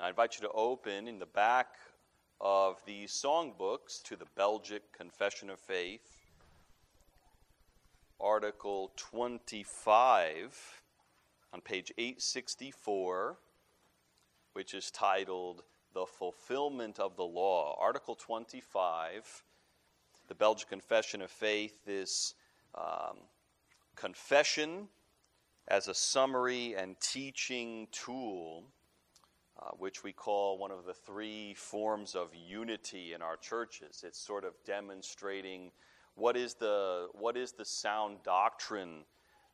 I invite you to open in the back of these songbooks to the Belgic Confession of Faith, Article 25 on page 864, which is titled The Fulfillment of the Law. Article 25, the Belgic Confession of Faith, this um, confession as a summary and teaching tool uh, which we call one of the three forms of unity in our churches. It's sort of demonstrating what is the, what is the sound doctrine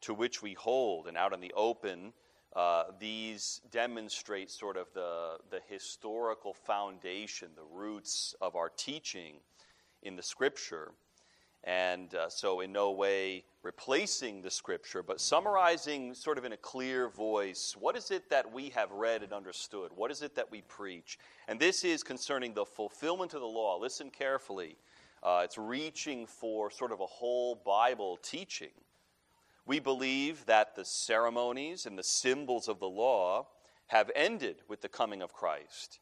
to which we hold. And out in the open, uh, these demonstrate sort of the, the historical foundation, the roots of our teaching in the scripture. And uh, so, in no way replacing the scripture, but summarizing sort of in a clear voice what is it that we have read and understood? What is it that we preach? And this is concerning the fulfillment of the law. Listen carefully. Uh, it's reaching for sort of a whole Bible teaching. We believe that the ceremonies and the symbols of the law have ended with the coming of Christ,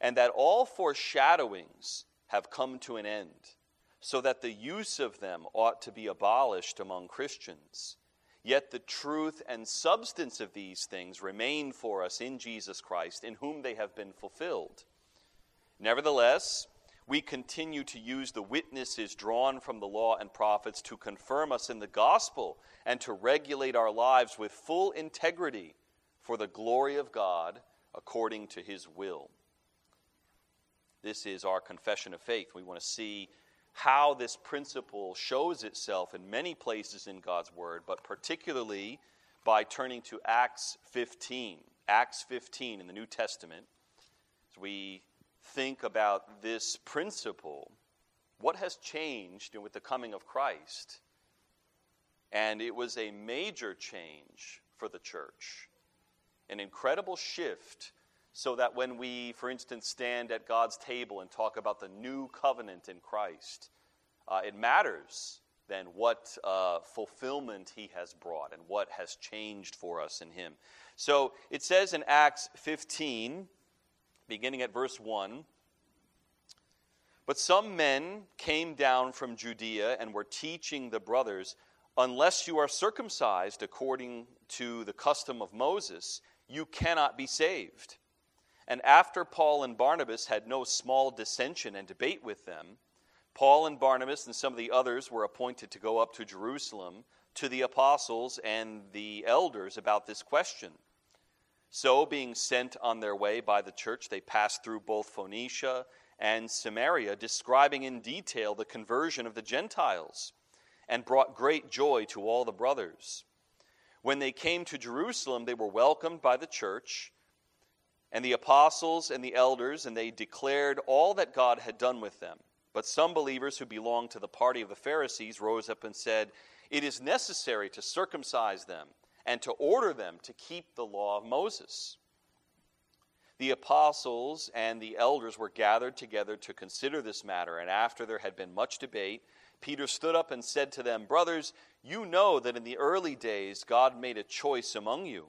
and that all foreshadowings have come to an end so that the use of them ought to be abolished among Christians. Yet the truth and substance of these things remain for us in Jesus Christ, in whom they have been fulfilled. Nevertheless, we continue to use the witnesses drawn from the law and prophets to confirm us in the gospel and to regulate our lives with full integrity for the glory of God according to his will. This is our confession of faith. We want to see how this principle shows itself in many places in God's Word, but particularly by turning to Acts 15. Acts 15 in the New Testament. As we think about this principle, what has changed with the coming of Christ? And it was a major change for the church, an incredible shift so that when we, for instance, stand at God's table and talk about the new covenant in Christ, uh, it matters then what uh, fulfillment he has brought and what has changed for us in him. So it says in Acts 15, beginning at verse 1 But some men came down from Judea and were teaching the brothers, Unless you are circumcised according to the custom of Moses, you cannot be saved. And after Paul and Barnabas had no small dissension and debate with them, Paul and Barnabas and some of the others were appointed to go up to Jerusalem to the apostles and the elders about this question. So, being sent on their way by the church, they passed through both Phoenicia and Samaria, describing in detail the conversion of the Gentiles, and brought great joy to all the brothers. When they came to Jerusalem, they were welcomed by the church and the apostles and the elders, and they declared all that God had done with them. But some believers who belonged to the party of the Pharisees rose up and said, It is necessary to circumcise them and to order them to keep the law of Moses. The apostles and the elders were gathered together to consider this matter, and after there had been much debate, Peter stood up and said to them, Brothers, you know that in the early days God made a choice among you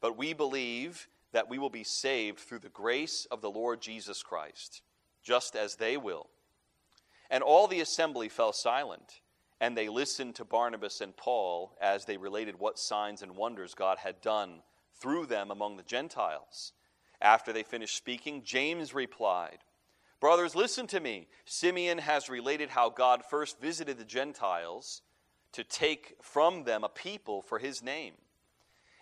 But we believe that we will be saved through the grace of the Lord Jesus Christ, just as they will. And all the assembly fell silent, and they listened to Barnabas and Paul as they related what signs and wonders God had done through them among the Gentiles. After they finished speaking, James replied, Brothers, listen to me. Simeon has related how God first visited the Gentiles to take from them a people for his name.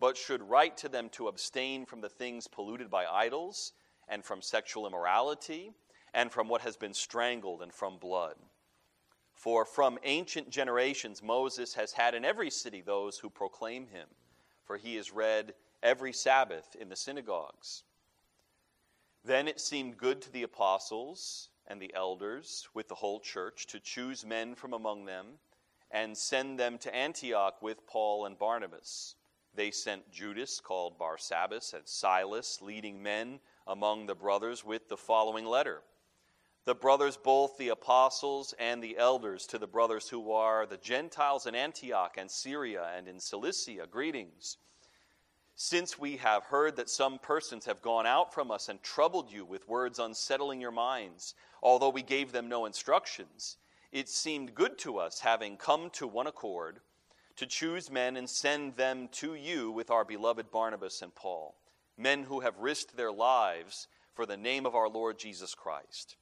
but should write to them to abstain from the things polluted by idols, and from sexual immorality, and from what has been strangled, and from blood. For from ancient generations Moses has had in every city those who proclaim him, for he is read every Sabbath in the synagogues. Then it seemed good to the apostles and the elders with the whole church to choose men from among them and send them to Antioch with Paul and Barnabas. They sent Judas, called Barsabbas, and Silas, leading men among the brothers, with the following letter The brothers, both the apostles and the elders, to the brothers who are the Gentiles in Antioch and Syria and in Cilicia, greetings. Since we have heard that some persons have gone out from us and troubled you with words unsettling your minds, although we gave them no instructions, it seemed good to us, having come to one accord, to choose men and send them to you with our beloved Barnabas and Paul, men who have risked their lives for the name of our Lord Jesus Christ.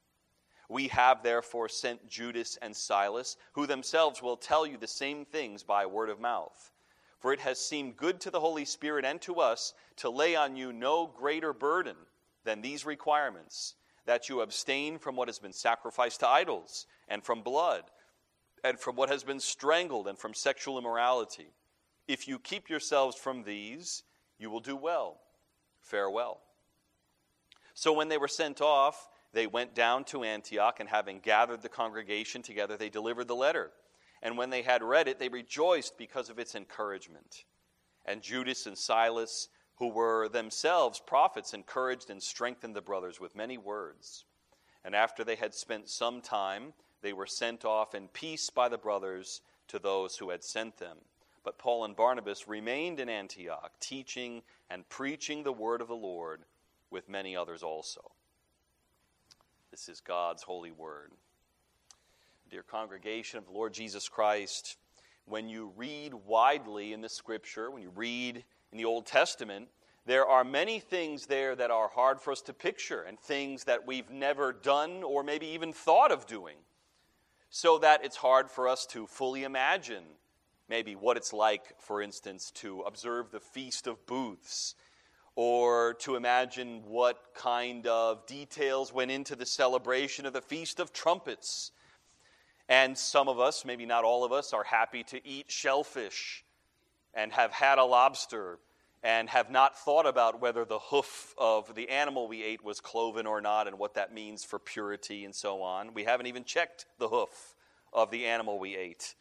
We have therefore sent Judas and Silas, who themselves will tell you the same things by word of mouth. For it has seemed good to the Holy Spirit and to us to lay on you no greater burden than these requirements that you abstain from what has been sacrificed to idols, and from blood, and from what has been strangled, and from sexual immorality. If you keep yourselves from these, you will do well. Farewell. So when they were sent off, they went down to Antioch, and having gathered the congregation together, they delivered the letter and when they had read it, they rejoiced because of its encouragement. And Judas and Silas, who were themselves prophets, encouraged and strengthened the brothers with many words. And after they had spent some time, they were sent off in peace by the brothers to those who had sent them. But Paul and Barnabas remained in Antioch, teaching and preaching the word of the Lord with many others also. This is God's holy word dear congregation of the Lord Jesus Christ, when you read widely in the scripture, when you read in the Old Testament, there are many things there that are hard for us to picture and things that we've never done or maybe even thought of doing. So that it's hard for us to fully imagine maybe what it's like, for instance, to observe the Feast of Booths or to imagine what kind of details went into the celebration of the Feast of Trumpets. And some of us, maybe not all of us, are happy to eat shellfish and have had a lobster and have not thought about whether the hoof of the animal we ate was cloven or not and what that means for purity and so on. We haven't even checked the hoof of the animal we ate.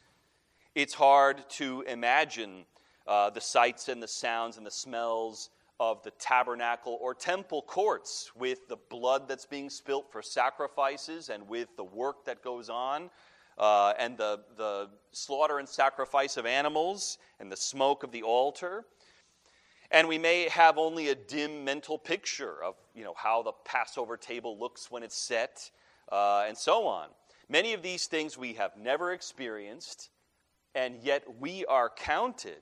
It's hard to imagine uh, the sights and the sounds and the smells of the tabernacle or temple courts with the blood that's being spilt for sacrifices and with the work that goes on uh, and the, the slaughter and sacrifice of animals and the smoke of the altar. And we may have only a dim mental picture of you know, how the Passover table looks when it's set, uh, and so on. Many of these things we have never experienced, and yet we are counted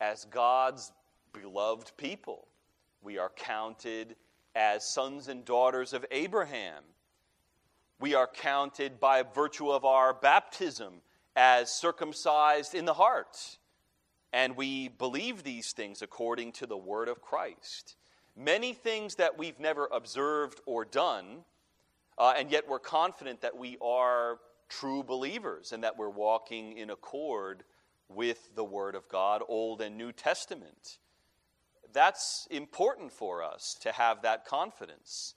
as God's beloved people. We are counted as sons and daughters of Abraham we are counted by virtue of our baptism as circumcised in the heart. And we believe these things according to the word of Christ. Many things that we've never observed or done, uh, and yet we're confident that we are true believers and that we're walking in accord with the Word of God, Old and New Testament. That's important for us to have that confidence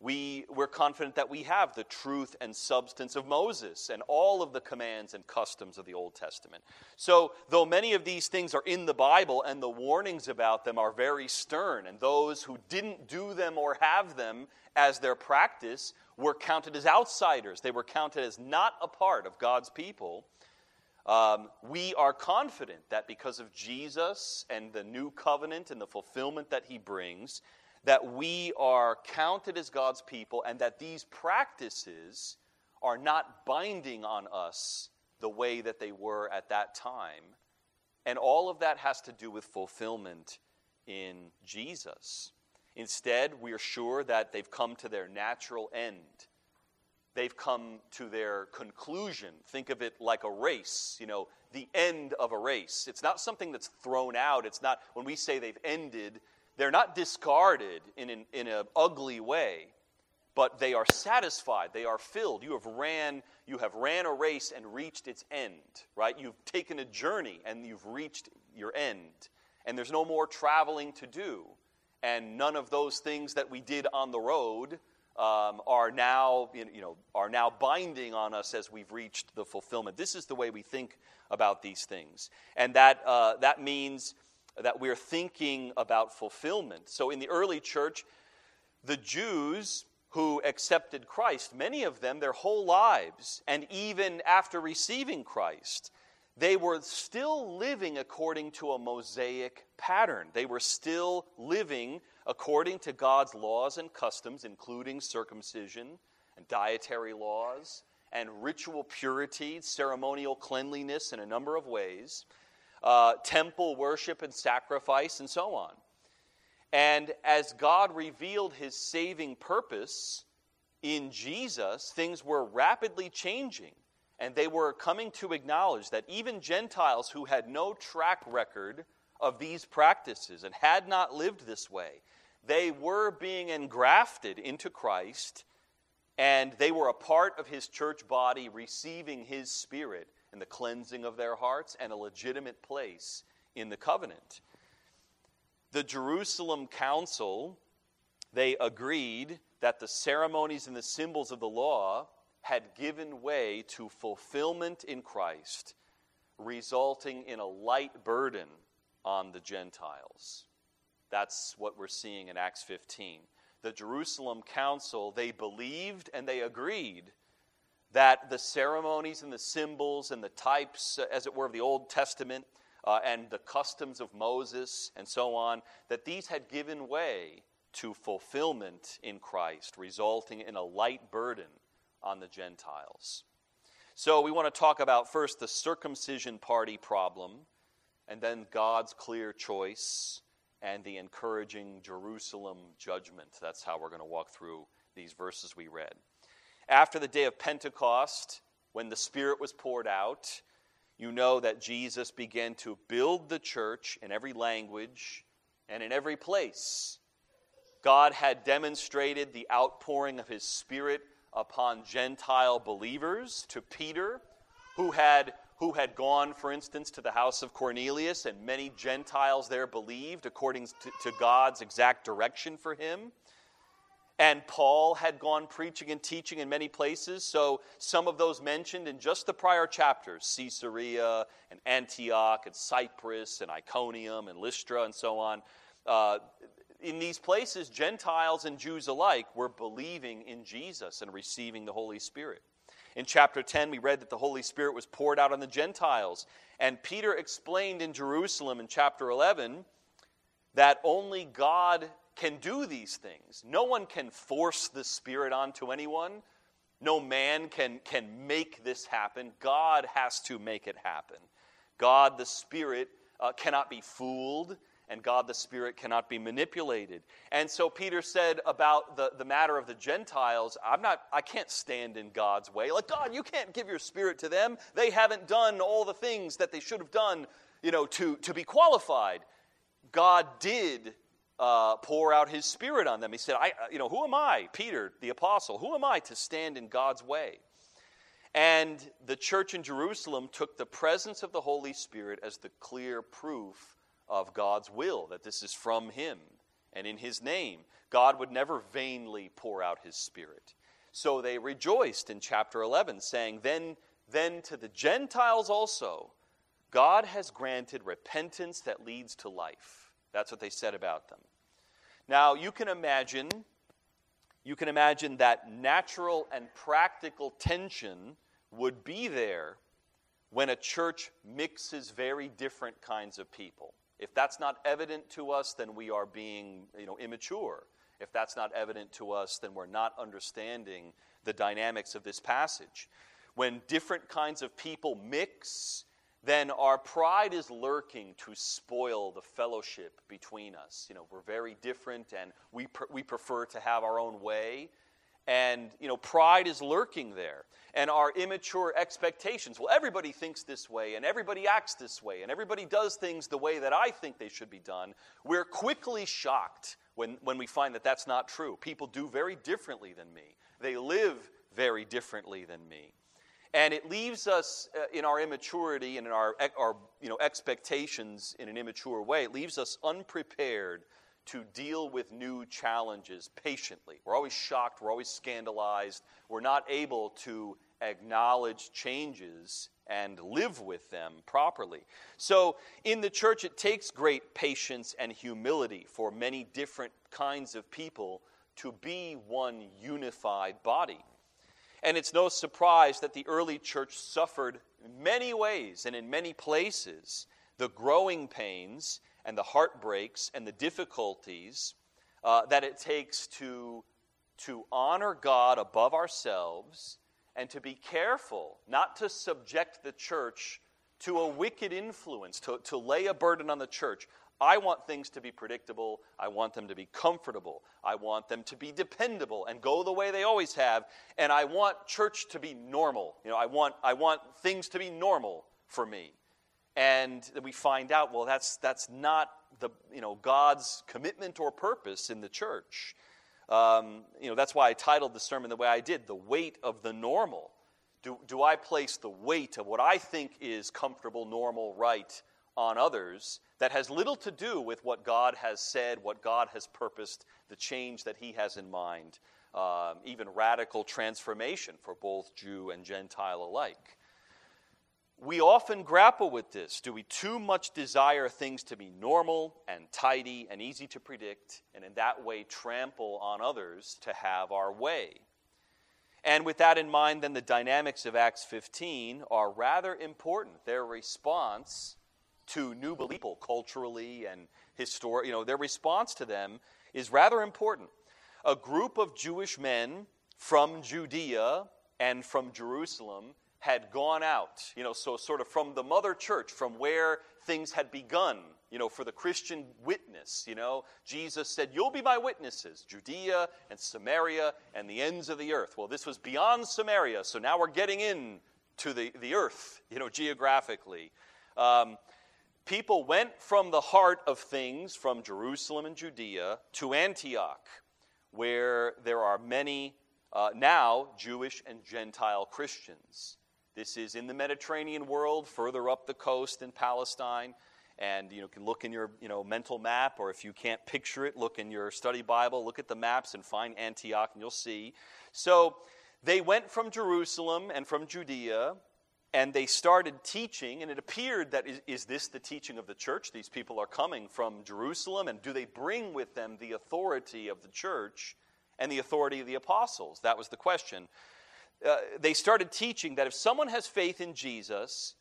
we, we're confident that we have the truth and substance of Moses and all of the commands and customs of the Old Testament. So, though many of these things are in the Bible and the warnings about them are very stern, and those who didn't do them or have them as their practice were counted as outsiders, they were counted as not a part of God's people. Um, we are confident that because of Jesus and the new covenant and the fulfillment that he brings, that we are counted as God's people and that these practices are not binding on us the way that they were at that time. And all of that has to do with fulfillment in Jesus. Instead, we are sure that they've come to their natural end. They've come to their conclusion. Think of it like a race, you know, the end of a race. It's not something that's thrown out. It's not, when we say they've ended, they're not discarded in an in a ugly way, but they are satisfied. They are filled. You have ran, you have ran a race and reached its end, right? You've taken a journey and you've reached your end. And there's no more traveling to do and none of those things that we did on the road um, are now you know are now binding on us as we've reached the fulfillment. This is the way we think about these things, and that uh, that means that we're thinking about fulfillment. So in the early church, the Jews who accepted Christ, many of them their whole lives, and even after receiving Christ, they were still living according to a Mosaic pattern. They were still living according to God's laws and customs, including circumcision and dietary laws and ritual purity, ceremonial cleanliness in a number of ways, uh, temple worship and sacrifice, and so on. And as God revealed his saving purpose in Jesus, things were rapidly changing. And they were coming to acknowledge that even Gentiles who had no track record of these practices and had not lived this way, they were being engrafted into Christ and they were a part of his church body, receiving his spirit and the cleansing of their hearts and a legitimate place in the covenant. The Jerusalem Council, they agreed that the ceremonies and the symbols of the law had given way to fulfillment in Christ, resulting in a light burden on the Gentiles. That's what we're seeing in Acts 15. The Jerusalem council, they believed and they agreed that the ceremonies and the symbols and the types, as it were, of the Old Testament uh, and the customs of Moses and so on, that these had given way to fulfillment in Christ, resulting in a light burden on the Gentiles. So we want to talk about first the circumcision party problem, and then God's clear choice and the encouraging Jerusalem judgment. That's how we're going to walk through these verses we read. After the day of Pentecost, when the Spirit was poured out, you know that Jesus began to build the church in every language and in every place. God had demonstrated the outpouring of His Spirit upon Gentile believers to Peter, who had, who had gone, for instance, to the house of Cornelius, and many Gentiles there believed according to, to God's exact direction for him. And Paul had gone preaching and teaching in many places. So, some of those mentioned in just the prior chapters Caesarea and Antioch and Cyprus and Iconium and Lystra and so on. Uh, in these places, Gentiles and Jews alike were believing in Jesus and receiving the Holy Spirit. In chapter 10, we read that the Holy Spirit was poured out on the Gentiles. And Peter explained in Jerusalem in chapter 11 that only God can do these things. No one can force the Spirit onto anyone. No man can, can make this happen. God has to make it happen. God, the Spirit, uh, cannot be fooled and God the Spirit cannot be manipulated. And so Peter said about the, the matter of the Gentiles, I'm not, I can't stand in God's way. Like, God, you can't give your Spirit to them. They haven't done all the things that they should have done, you know, to, to be qualified. God did uh, pour out his Spirit on them. He said, I, you know, who am I, Peter, the apostle, who am I to stand in God's way? And the church in Jerusalem took the presence of the Holy Spirit as the clear proof of God's will, that this is from Him and in His name. God would never vainly pour out His Spirit. So they rejoiced in chapter 11, saying, Then, then to the Gentiles also, God has granted repentance that leads to life. That's what they said about them. Now, you can imagine. You can imagine that natural and practical tension would be there when a church mixes very different kinds of people. If that's not evident to us, then we are being you know, immature. If that's not evident to us, then we're not understanding the dynamics of this passage. When different kinds of people mix, then our pride is lurking to spoil the fellowship between us. You know, we're very different and we, we prefer to have our own way. And, you know, pride is lurking there. And our immature expectations. Well, everybody thinks this way, and everybody acts this way, and everybody does things the way that I think they should be done. We're quickly shocked when, when we find that that's not true. People do very differently than me, they live very differently than me. And it leaves us uh, in our immaturity and in our, our you know, expectations in an immature way, it leaves us unprepared to deal with new challenges patiently. We're always shocked, we're always scandalized, we're not able to acknowledge changes and live with them properly. So, in the church, it takes great patience and humility for many different kinds of people to be one unified body. And it's no surprise that the early church suffered in many ways and in many places the growing pains and the heartbreaks and the difficulties uh, that it takes to, to honor God above ourselves and to be careful not to subject the church to a wicked influence, to, to lay a burden on the church. I want things to be predictable. I want them to be comfortable. I want them to be dependable and go the way they always have. And I want church to be normal. You know, I want, I want things to be normal for me and we find out well that's that's not the you know god's commitment or purpose in the church um, you know that's why i titled the sermon the way i did the weight of the normal do, do i place the weight of what i think is comfortable normal right on others that has little to do with what god has said what god has purposed the change that he has in mind um, even radical transformation for both jew and gentile alike we often grapple with this. Do we too much desire things to be normal and tidy and easy to predict, and in that way trample on others to have our way? And with that in mind, then the dynamics of Acts 15 are rather important. Their response to new people, culturally and historic, you know, their response to them is rather important. A group of Jewish men from Judea and from Jerusalem had gone out, you know, so sort of from the mother church, from where things had begun, you know, for the Christian witness, you know. Jesus said, You'll be my witnesses, Judea and Samaria and the ends of the earth. Well, this was beyond Samaria, so now we're getting in to the, the earth, you know, geographically. Um, people went from the heart of things, from Jerusalem and Judea, to Antioch, where there are many uh, now Jewish and Gentile Christians. This is in the Mediterranean world, further up the coast in Palestine. And you know, can look in your you know, mental map, or if you can't picture it, look in your study Bible, look at the maps and find Antioch, and you'll see. So they went from Jerusalem and from Judea, and they started teaching, and it appeared that is, is, this the teaching of the church? These people are coming from Jerusalem, and do they bring with them the authority of the church and the authority of the apostles? That was the question uh, they started teaching that if someone has faith in Jesus,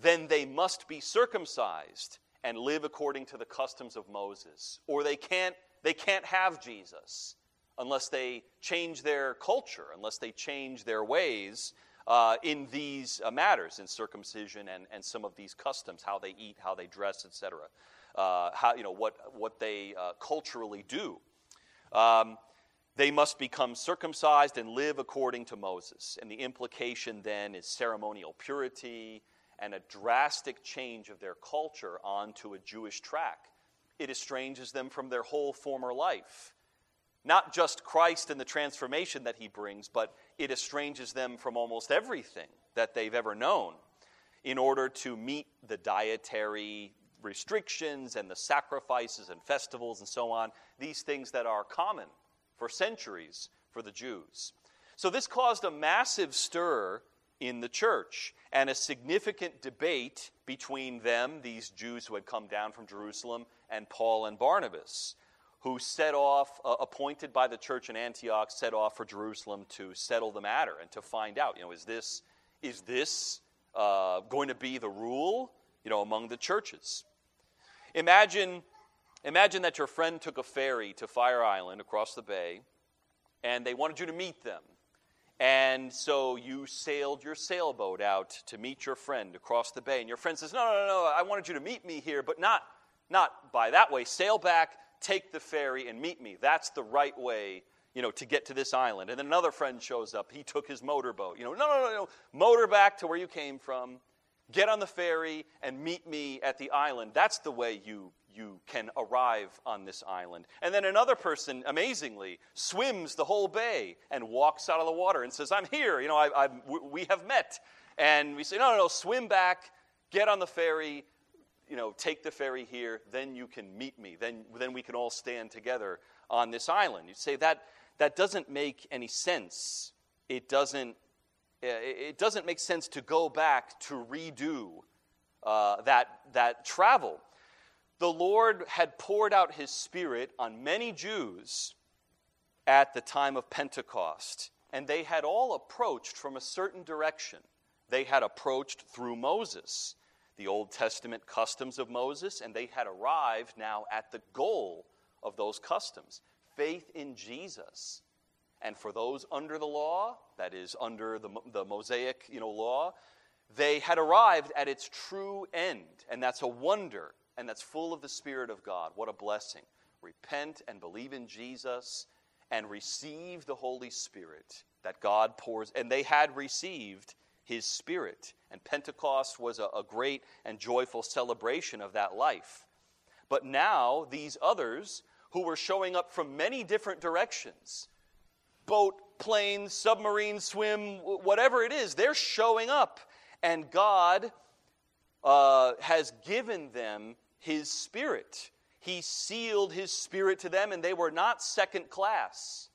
then they must be circumcised and live according to the customs of Moses, or they can't, they can't have Jesus unless they change their culture, unless they change their ways uh, in these uh, matters, in circumcision and, and some of these customs, how they eat, how they dress, etc., uh, how, you know, what, what they uh, culturally do. Um, they must become circumcised and live according to Moses. And the implication then is ceremonial purity and a drastic change of their culture onto a Jewish track. It estranges them from their whole former life. Not just Christ and the transformation that he brings, but it estranges them from almost everything that they've ever known in order to meet the dietary restrictions and the sacrifices and festivals and so on, these things that are common for centuries for the Jews. So this caused a massive stir in the church and a significant debate between them, these Jews who had come down from Jerusalem, and Paul and Barnabas, who set off, uh, appointed by the church in Antioch, set off for Jerusalem to settle the matter and to find out, you know, is this, is this uh, going to be the rule, you know, among the churches? Imagine Imagine that your friend took a ferry to Fire Island across the bay, and they wanted you to meet them. And so you sailed your sailboat out to meet your friend across the bay. And your friend says, No, no, no, I wanted you to meet me here, but not, not by that way. Sail back, take the ferry, and meet me. That's the right way you know, to get to this island. And then another friend shows up. He took his motorboat. You know, no, no, no, no. Motor back to where you came from. Get on the ferry and meet me at the island. That's the way you you can arrive on this island. And then another person, amazingly, swims the whole bay and walks out of the water and says, I'm here. You know, I, I, we have met. And we say, no, no, no, swim back, get on the ferry, you know, take the ferry here, then you can meet me. Then, then we can all stand together on this island. You say that that doesn't make any sense. It doesn't, it doesn't make sense to go back to redo uh, that, that travel. The Lord had poured out his Spirit on many Jews at the time of Pentecost, and they had all approached from a certain direction. They had approached through Moses, the Old Testament customs of Moses, and they had arrived now at the goal of those customs faith in Jesus. And for those under the law, that is, under the, the Mosaic you know, law, they had arrived at its true end. And that's a wonder, and that's full of the Spirit of God. What a blessing. Repent and believe in Jesus and receive the Holy Spirit that God pours. And they had received His Spirit. And Pentecost was a, a great and joyful celebration of that life. But now, these others who were showing up from many different directions boat, plane, submarine, swim, whatever it is, they're showing up. And God uh, has given them His Spirit. He sealed His Spirit to them, and they were not second class.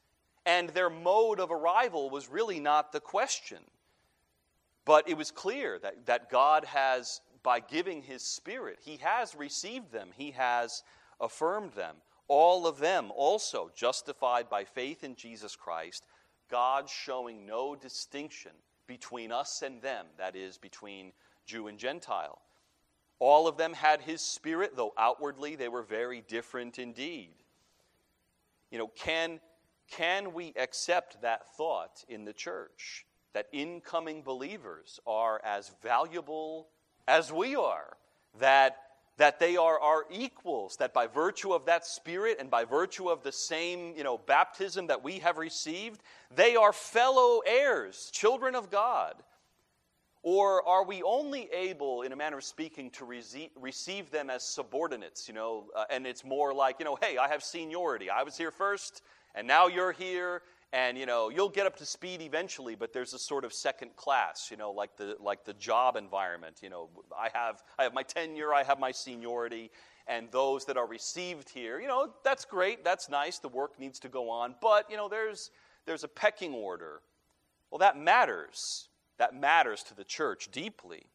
And their mode of arrival was really not the question. But it was clear that, that God has, by giving His Spirit, He has received them, He has affirmed them all of them also justified by faith in Jesus Christ, God showing no distinction between us and them, that is, between Jew and Gentile. All of them had his spirit, though outwardly they were very different indeed. You know, can, can we accept that thought in the church? That incoming believers are as valuable as we are? That that they are our equals, that by virtue of that Spirit and by virtue of the same you know, baptism that we have received, they are fellow heirs, children of God? Or are we only able, in a manner of speaking, to receive them as subordinates, you know, uh, and it's more like, you know, hey, I have seniority. I was here first, and now you're here, and you know you'll get up to speed eventually but there's a sort of second class you know like the like the job environment you know. I have i have my tenure i have my seniority and those that are received here you know that's great that's nice the work needs to go on but you know there's there's a pecking order. Well that matters that matters to the church deeply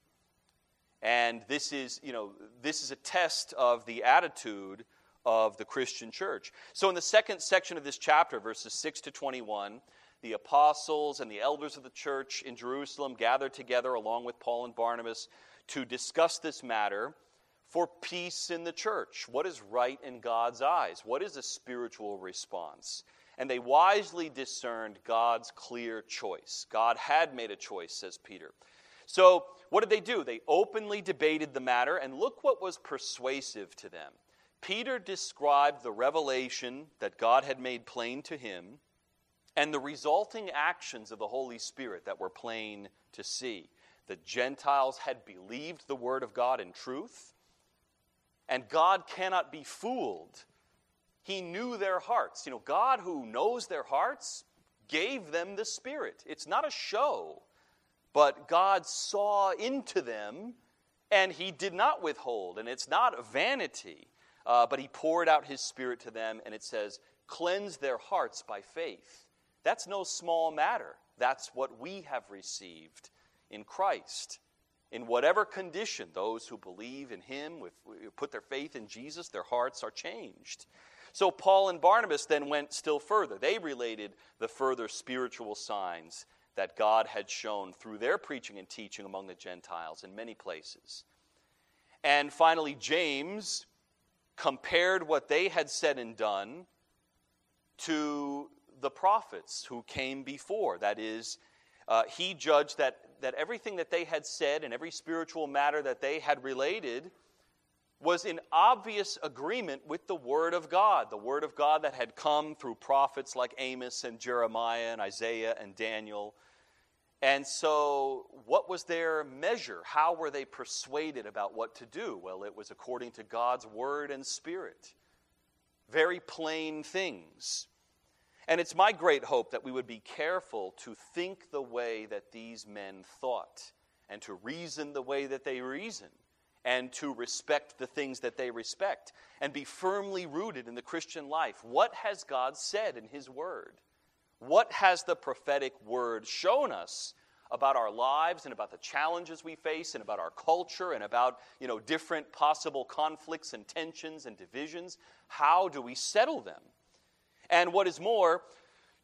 and this is you know this is a test of the attitude of the Christian church. So, in the second section of this chapter, verses 6 to 21, the apostles and the elders of the church in Jerusalem gathered together along with Paul and Barnabas to discuss this matter for peace in the church. What is right in God's eyes? What is a spiritual response? And they wisely discerned God's clear choice. God had made a choice, says Peter. So, what did they do? They openly debated the matter, and look what was persuasive to them. Peter described the revelation that God had made plain to him and the resulting actions of the Holy Spirit that were plain to see. The Gentiles had believed the word of God in truth, and God cannot be fooled. He knew their hearts. You know, God, who knows their hearts, gave them the Spirit. It's not a show, but God saw into them and He did not withhold, and it's not vanity. Uh, but he poured out his spirit to them, and it says, cleanse their hearts by faith. That's no small matter. That's what we have received in Christ. In whatever condition, those who believe in him, with, put their faith in Jesus, their hearts are changed. So Paul and Barnabas then went still further. They related the further spiritual signs that God had shown through their preaching and teaching among the Gentiles in many places. And finally, James compared what they had said and done to the prophets who came before. That is, uh, he judged that, that everything that they had said and every spiritual matter that they had related was in obvious agreement with the Word of God, the Word of God that had come through prophets like Amos and Jeremiah and Isaiah and Daniel. And so, what was their measure? How were they persuaded about what to do? Well, it was according to God's Word and Spirit. Very plain things. And it's my great hope that we would be careful to think the way that these men thought and to reason the way that they reasoned and to respect the things that they respect and be firmly rooted in the Christian life. What has God said in His Word? What has the prophetic Word shown us about our lives and about the challenges we face and about our culture and about you know, different possible conflicts and tensions and divisions? How do we settle them? And what is more,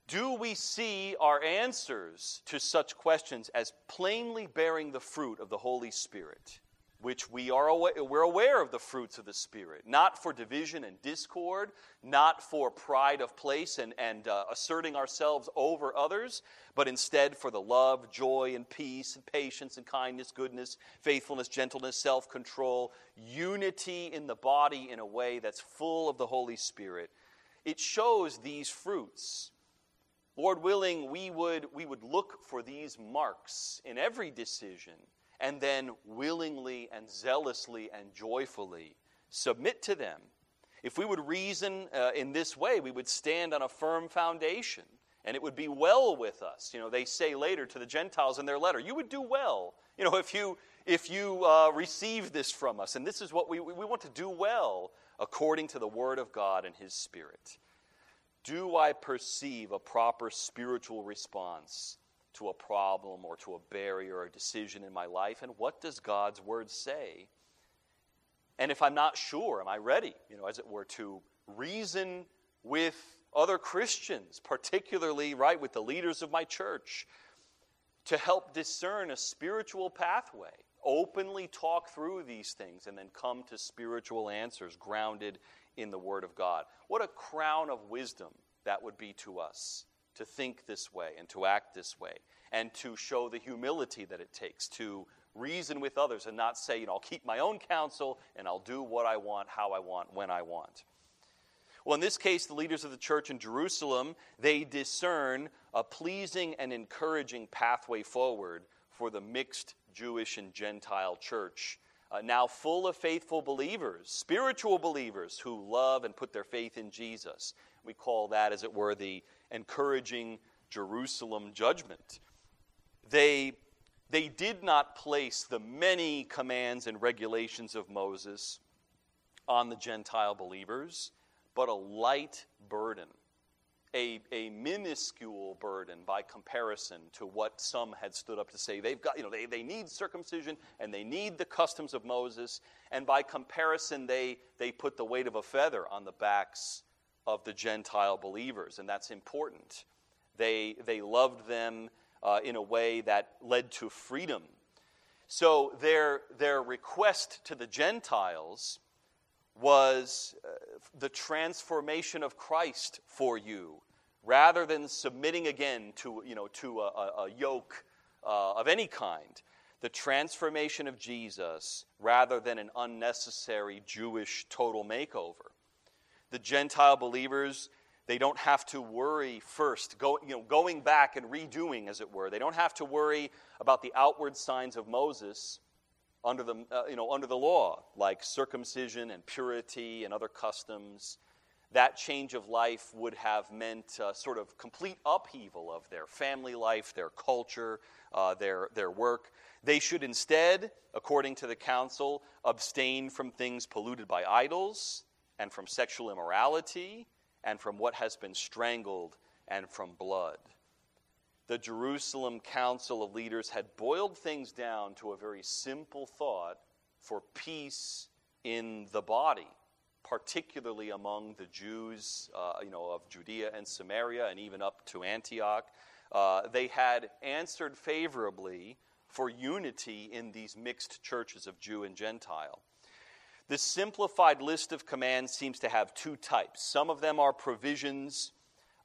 do we see our answers to such questions as plainly bearing the fruit of the Holy Spirit? which we are aware, we're aware of the fruits of the Spirit, not for division and discord, not for pride of place and, and uh, asserting ourselves over others, but instead for the love, joy, and peace, and patience, and kindness, goodness, faithfulness, gentleness, self control, unity in the body in a way that's full of the Holy Spirit. It shows these fruits. Lord willing, we would, we would look for these marks in every decision and then willingly and zealously and joyfully submit to them. If we would reason uh, in this way, we would stand on a firm foundation and it would be well with us. You know, they say later to the Gentiles in their letter, you would do well, you know, if you, if you uh, receive this from us. And this is what we, we want to do well according to the Word of God and His Spirit. Do I perceive a proper spiritual response to a problem or to a barrier or a decision in my life? And what does God's word say? And if I'm not sure, am I ready, you know, as it were, to reason with other Christians, particularly, right, with the leaders of my church, to help discern a spiritual pathway, openly talk through these things, and then come to spiritual answers grounded in the Word of God? What a crown of wisdom that would be to us to think this way and to act this way and to show the humility that it takes to reason with others and not say, you know, I'll keep my own counsel and I'll do what I want, how I want, when I want. Well, in this case, the leaders of the church in Jerusalem, they discern a pleasing and encouraging pathway forward for the mixed Jewish and Gentile church, uh, now full of faithful believers, spiritual believers who love and put their faith in Jesus. We call that, as it were, the encouraging Jerusalem judgment. They, they did not place the many commands and regulations of Moses on the Gentile believers, but a light burden, a, a minuscule burden by comparison to what some had stood up to say. They've got, you know, they, they need circumcision and they need the customs of Moses, and by comparison, they, they put the weight of a feather on the backs of the Gentile believers, and that's important. They, they loved them uh, in a way that led to freedom. So their, their request to the Gentiles was uh, the transformation of Christ for you, rather than submitting again to, you know, to a, a yoke uh, of any kind. The transformation of Jesus rather than an unnecessary Jewish total makeover the Gentile believers, they don't have to worry first, go, you know, going back and redoing, as it were. They don't have to worry about the outward signs of Moses under the, uh, you know, under the law, like circumcision and purity and other customs. That change of life would have meant uh, sort of complete upheaval of their family life, their culture, uh, their, their work. They should instead, according to the council, abstain from things polluted by idols and from sexual immorality and from what has been strangled and from blood. The Jerusalem Council of Leaders had boiled things down to a very simple thought for peace in the body, particularly among the Jews, uh, you know, of Judea and Samaria, and even up to Antioch. Uh, they had answered favorably for unity in these mixed churches of Jew and Gentile. This simplified list of commands seems to have two types. Some of them are provisions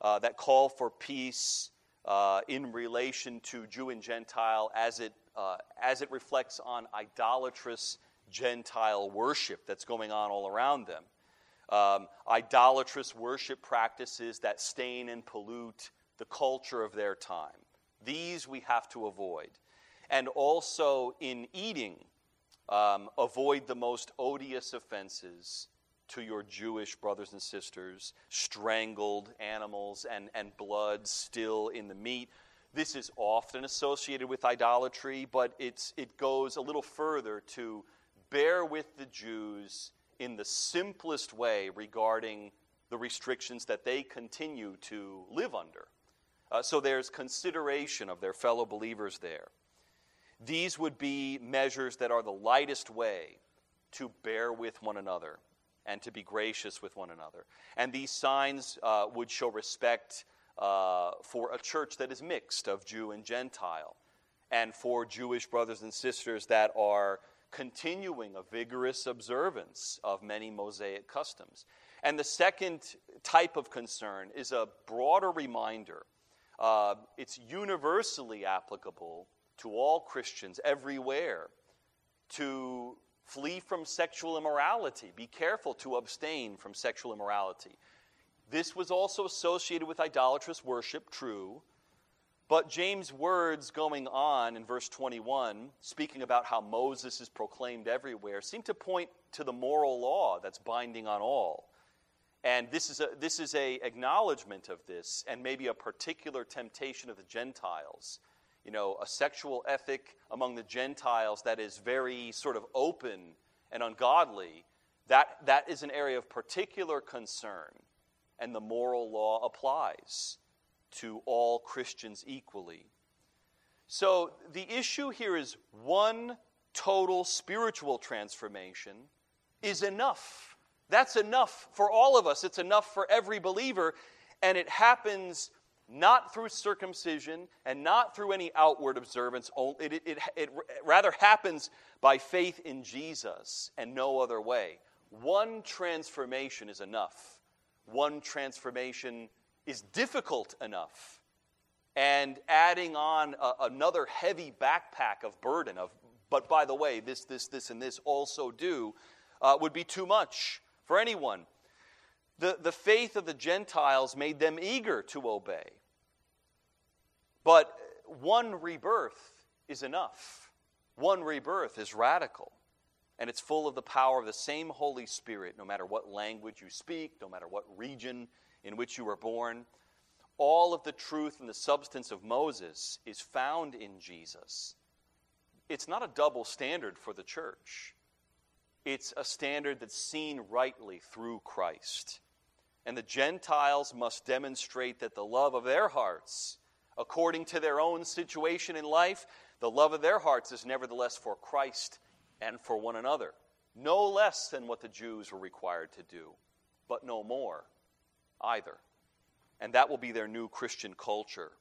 uh, that call for peace uh, in relation to Jew and Gentile as it, uh, as it reflects on idolatrous Gentile worship that's going on all around them. Um, idolatrous worship practices that stain and pollute the culture of their time. These we have to avoid. And also in eating, um, avoid the most odious offenses to your Jewish brothers and sisters, strangled animals and, and blood still in the meat. This is often associated with idolatry, but it's, it goes a little further to bear with the Jews in the simplest way regarding the restrictions that they continue to live under. Uh, so there's consideration of their fellow believers there. These would be measures that are the lightest way to bear with one another and to be gracious with one another. And these signs uh, would show respect uh, for a church that is mixed of Jew and Gentile, and for Jewish brothers and sisters that are continuing a vigorous observance of many Mosaic customs. And the second type of concern is a broader reminder. Uh, it's universally applicable to all Christians everywhere to flee from sexual immorality. Be careful to abstain from sexual immorality. This was also associated with idolatrous worship, true. But James' words going on in verse 21, speaking about how Moses is proclaimed everywhere, seem to point to the moral law that's binding on all. And this is, a, this is a acknowledgement of this and maybe a particular temptation of the Gentiles you know, a sexual ethic among the Gentiles that is very sort of open and ungodly, that, that is an area of particular concern, and the moral law applies to all Christians equally. So the issue here is one total spiritual transformation is enough. That's enough for all of us. It's enough for every believer. And it happens not through circumcision and not through any outward observance. It, it, it, it, rather happens by faith in Jesus and no other way. One transformation is enough. One transformation is difficult enough. And adding on a, another heavy backpack of burden of, but by the way, this, this, this, and this also do, uh, would be too much for anyone. The, the faith of the Gentiles made them eager to obey. But one rebirth is enough. One rebirth is radical. And it's full of the power of the same Holy Spirit, no matter what language you speak, no matter what region in which you were born. All of the truth and the substance of Moses is found in Jesus. It's not a double standard for the church, it's a standard that's seen rightly through Christ and the Gentiles must demonstrate that the love of their hearts, according to their own situation in life, the love of their hearts is nevertheless for Christ and for one another. No less than what the Jews were required to do, but no more either. And that will be their new Christian culture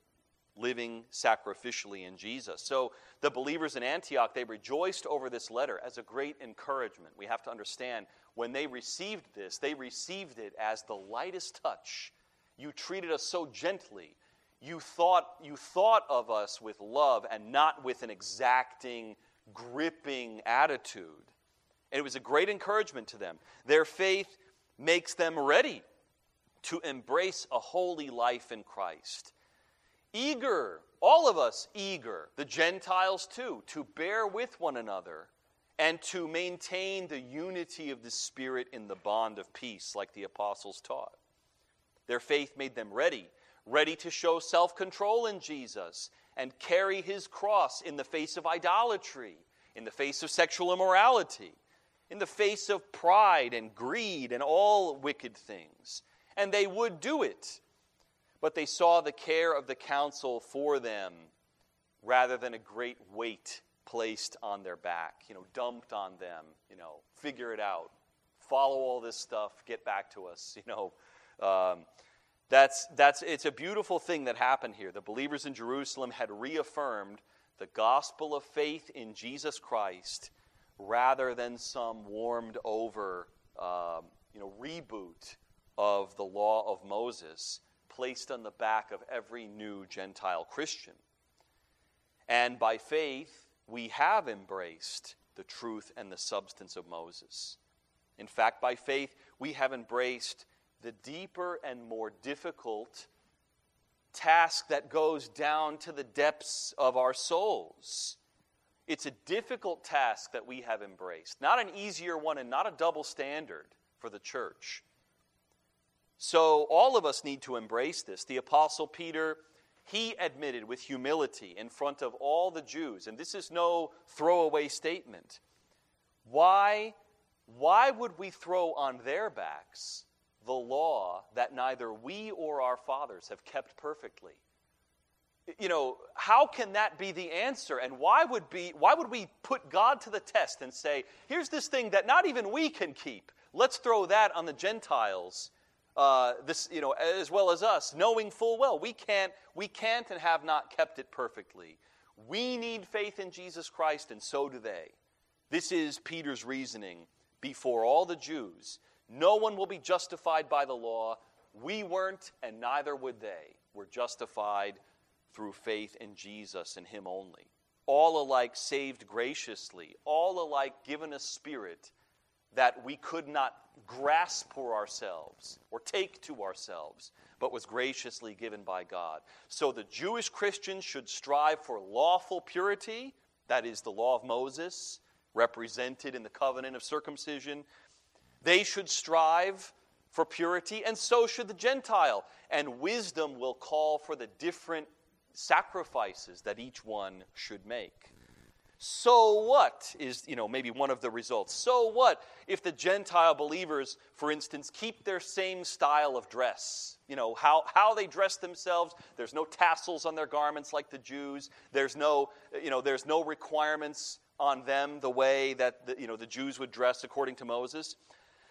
living sacrificially in Jesus. So the believers in Antioch, they rejoiced over this letter as a great encouragement. We have to understand when they received this, they received it as the lightest touch. You treated us so gently. You thought, you thought of us with love and not with an exacting, gripping attitude. And it was a great encouragement to them. Their faith makes them ready to embrace a holy life in Christ eager, all of us eager, the Gentiles too, to bear with one another and to maintain the unity of the Spirit in the bond of peace, like the apostles taught. Their faith made them ready, ready to show self control in Jesus and carry his cross in the face of idolatry, in the face of sexual immorality, in the face of pride and greed and all wicked things. And they would do it but they saw the care of the council for them rather than a great weight placed on their back, you know, dumped on them, you know, figure it out, follow all this stuff, get back to us, you know. Um, that's, that's, it's a beautiful thing that happened here. The believers in Jerusalem had reaffirmed the gospel of faith in Jesus Christ rather than some warmed over um, you know, reboot of the law of Moses placed on the back of every new Gentile Christian. And by faith, we have embraced the truth and the substance of Moses. In fact, by faith, we have embraced the deeper and more difficult task that goes down to the depths of our souls. It's a difficult task that we have embraced, not an easier one and not a double standard for the church. So, all of us need to embrace this. The Apostle Peter, he admitted with humility in front of all the Jews, and this is no throwaway statement. Why, why would we throw on their backs the law that neither we or our fathers have kept perfectly? You know, how can that be the answer? And why would, be, why would we put God to the test and say, here's this thing that not even we can keep? Let's throw that on the Gentiles uh, this, you know, as well as us, knowing full well we can't, we can't and have not kept it perfectly. We need faith in Jesus Christ, and so do they. This is Peter's reasoning before all the Jews. No one will be justified by the law. We weren't, and neither would they. We're justified through faith in Jesus and Him only. All alike saved graciously, all alike given a spirit that we could not grasp for ourselves or take to ourselves, but was graciously given by God. So the Jewish Christians should strive for lawful purity, that is, the law of Moses, represented in the covenant of circumcision. They should strive for purity, and so should the Gentile. And wisdom will call for the different sacrifices that each one should make. So what is, you know, maybe one of the results? So what if the Gentile believers, for instance, keep their same style of dress? You know, how, how they dress themselves. There's no tassels on their garments like the Jews. There's no, you know, there's no requirements on them the way that, the, you know, the Jews would dress according to Moses.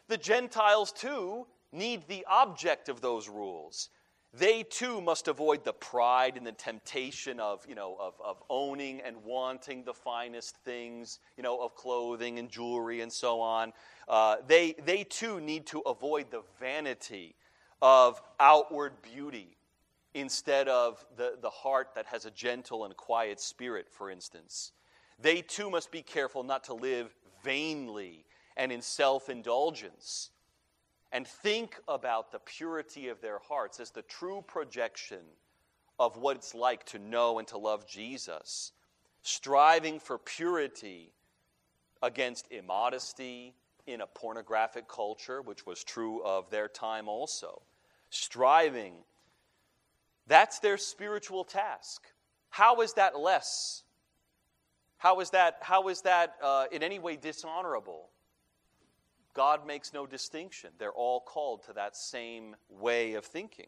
The Gentiles, too, need the object of those rules they too must avoid the pride and the temptation of, you know, of, of owning and wanting the finest things, you know, of clothing and jewelry and so on. Uh, they, they too need to avoid the vanity of outward beauty instead of the, the heart that has a gentle and quiet spirit, for instance. They too must be careful not to live vainly and in self indulgence and think about the purity of their hearts as the true projection of what it's like to know and to love Jesus, striving for purity against immodesty in a pornographic culture, which was true of their time also. Striving, that's their spiritual task. How is that less? How is that, how is that uh, in any way dishonorable? God makes no distinction. They're all called to that same way of thinking.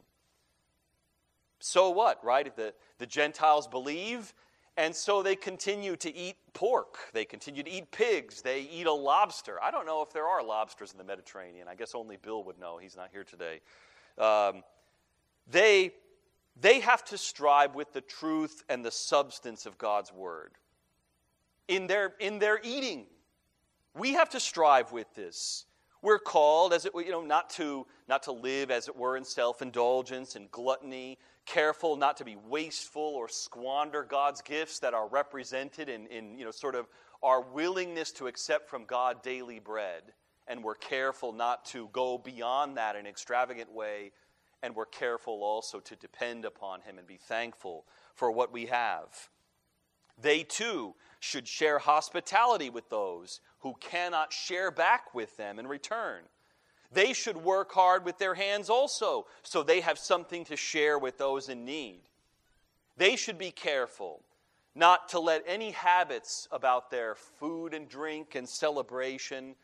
So what, right? The, the Gentiles believe, and so they continue to eat pork. They continue to eat pigs. They eat a lobster. I don't know if there are lobsters in the Mediterranean. I guess only Bill would know. He's not here today. Um, they, they have to strive with the truth and the substance of God's word in their, in their eating. We have to strive with this. We're called, as it you know, not to not to live as it were in self-indulgence and gluttony, careful not to be wasteful or squander God's gifts that are represented in, in you know, sort of our willingness to accept from God daily bread. And we're careful not to go beyond that in an extravagant way. And we're careful also to depend upon Him and be thankful for what we have. They too should share hospitality with those who cannot share back with them in return. They should work hard with their hands also, so they have something to share with those in need. They should be careful not to let any habits about their food and drink and celebration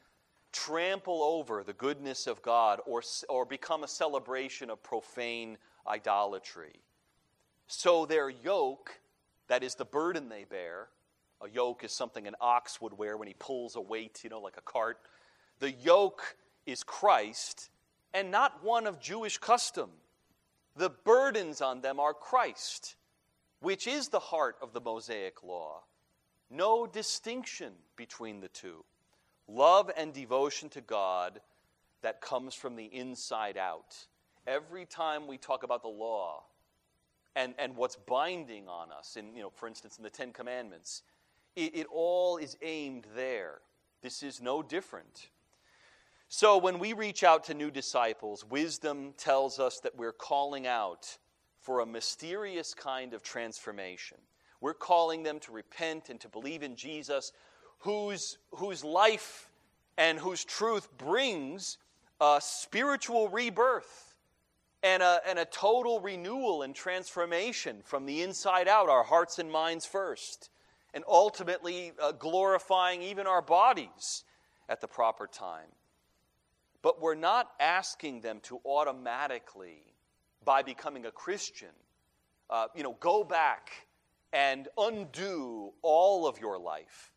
trample over the goodness of God or, or become a celebration of profane idolatry. So their yoke that is the burden they bear. A yoke is something an ox would wear when he pulls a weight, you know, like a cart. The yoke is Christ and not one of Jewish custom. The burdens on them are Christ, which is the heart of the Mosaic law. No distinction between the two. Love and devotion to God that comes from the inside out. every time we talk about the law and, and what's binding on us, in, you know, for instance, in the Ten Commandments, it, it all is aimed there. This is no different. So when we reach out to new disciples, wisdom tells us that we're calling out for a mysterious kind of transformation. We're calling them to repent and to believe in Jesus, whose, whose life and whose truth brings a spiritual rebirth and a, and a total renewal and transformation from the inside out, our hearts and minds first, and ultimately uh, glorifying even our bodies at the proper time. But we're not asking them to automatically, by becoming a Christian, uh, you know, go back and undo all of your life.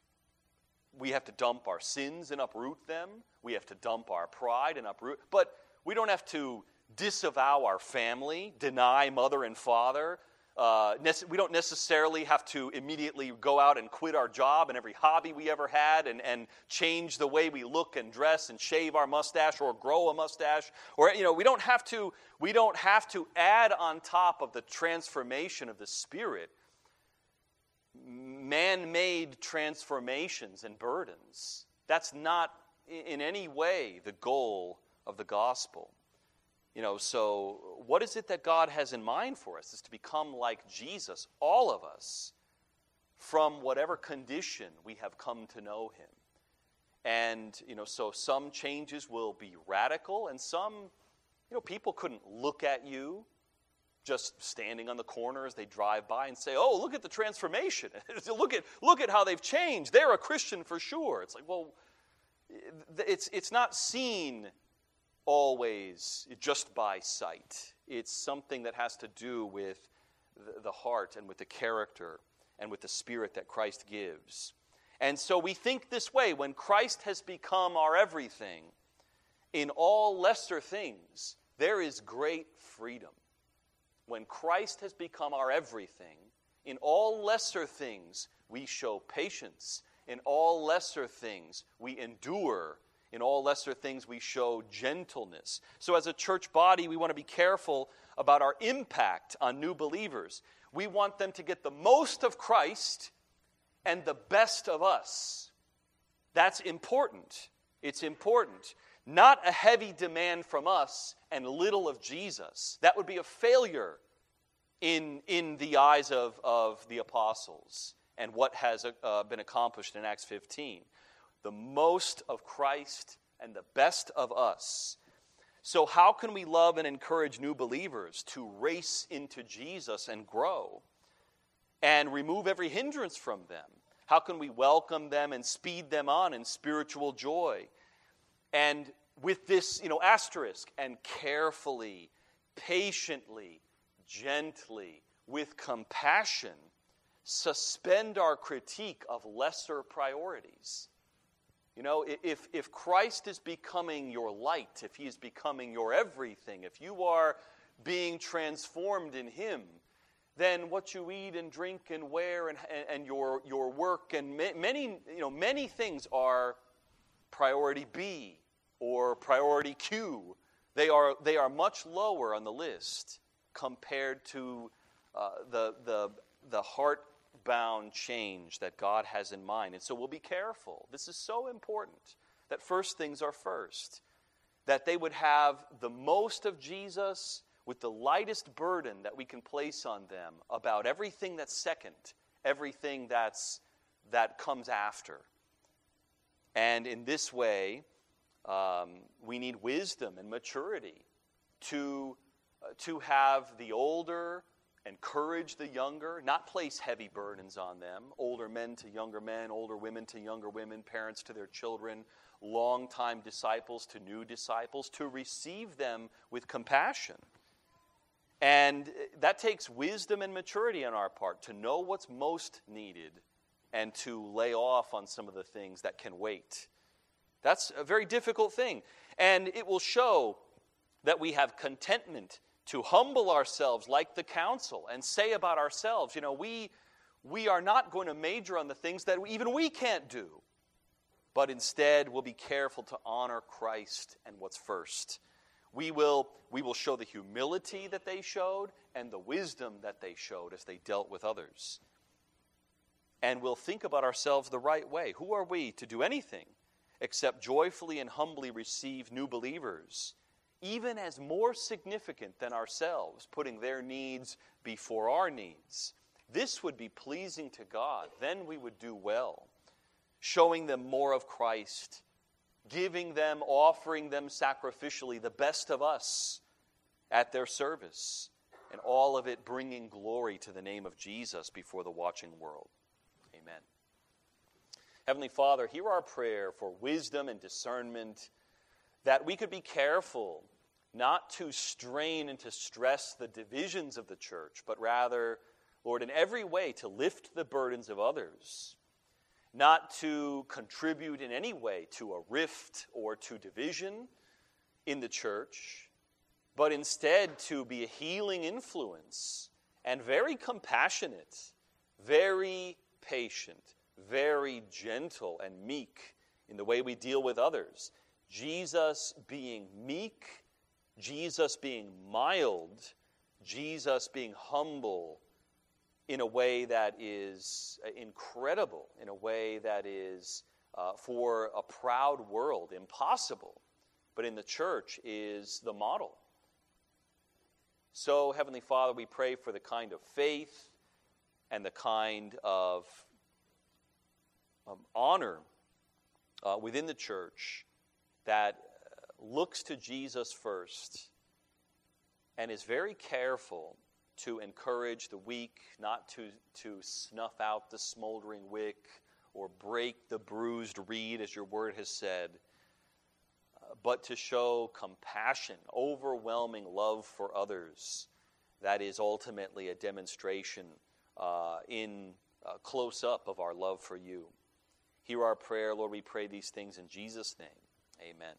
We have to dump our sins and uproot them. We have to dump our pride and uproot. But we don't have to disavow our family, deny mother and father. Uh, we don't necessarily have to immediately go out and quit our job and every hobby we ever had and, and change the way we look and dress and shave our mustache or grow a mustache. Or, you know, we don't have to, we don't have to add on top of the transformation of the Spirit man made transformations and burdens. That's not in any way the goal of the gospel. You know, so what is it that God has in mind for us? Is to become like Jesus, all of us, from whatever condition we have come to know Him. And, you know, so some changes will be radical, and some, you know, people couldn't look at you just standing on the corner as they drive by and say, "Oh, look at the transformation! look at look at how they've changed. They're a Christian for sure." It's like, well, it's it's not seen always just by sight. It's something that has to do with the heart and with the character and with the spirit that Christ gives. And so we think this way when Christ has become our everything, in all lesser things, there is great freedom. When Christ has become our everything, in all lesser things, we show patience. In all lesser things, we endure in all lesser things, we show gentleness. So, as a church body, we want to be careful about our impact on new believers. We want them to get the most of Christ and the best of us. That's important. It's important. Not a heavy demand from us and little of Jesus. That would be a failure in, in the eyes of, of the apostles and what has uh, been accomplished in Acts 15 the most of Christ and the best of us. So, how can we love and encourage new believers to race into Jesus and grow and remove every hindrance from them? How can we welcome them and speed them on in spiritual joy? And with this, you know, asterisk, and carefully, patiently, gently, with compassion, suspend our critique of lesser priorities. You know, if, if Christ is becoming your light, if he is becoming your everything, if you are being transformed in him, then what you eat and drink and wear and, and your, your work and many, you know, many things are priority B or priority Q. They are, they are much lower on the list compared to uh, the, the, the heart bound change that God has in mind. And so we'll be careful. This is so important that first things are first, that they would have the most of Jesus with the lightest burden that we can place on them about everything that's second, everything that's, that comes after. And in this way, um, we need wisdom and maturity to, uh, to have the older encourage the younger, not place heavy burdens on them, older men to younger men, older women to younger women, parents to their children, long-time disciples to new disciples, to receive them with compassion. And that takes wisdom and maturity on our part to know what's most needed and to lay off on some of the things that can wait. That's a very difficult thing. And it will show that we have contentment to humble ourselves like the council and say about ourselves, you know, we, we are not going to major on the things that even we can't do, but instead we'll be careful to honor Christ and what's first. We will, we will show the humility that they showed and the wisdom that they showed as they dealt with others. And we'll think about ourselves the right way. Who are we to do anything except joyfully and humbly receive new believers, even as more significant than ourselves, putting their needs before our needs? This would be pleasing to God. Then we would do well, showing them more of Christ giving them, offering them sacrificially the best of us at their service, and all of it bringing glory to the name of Jesus before the watching world. Amen. Heavenly Father, hear our prayer for wisdom and discernment that we could be careful not to strain and to stress the divisions of the church, but rather, Lord, in every way to lift the burdens of others not to contribute in any way to a rift or to division in the church, but instead to be a healing influence and very compassionate, very patient, very gentle and meek in the way we deal with others. Jesus being meek, Jesus being mild, Jesus being humble in a way that is uh, incredible, in a way that is uh, for a proud world impossible, but in the church is the model. So, Heavenly Father, we pray for the kind of faith and the kind of um, honor uh, within the church that looks to Jesus first and is very careful to encourage the weak, not to, to snuff out the smoldering wick or break the bruised reed, as your word has said, uh, but to show compassion, overwhelming love for others. That is ultimately a demonstration uh, in uh, close up of our love for you. Hear our prayer, Lord. We pray these things in Jesus' name. Amen.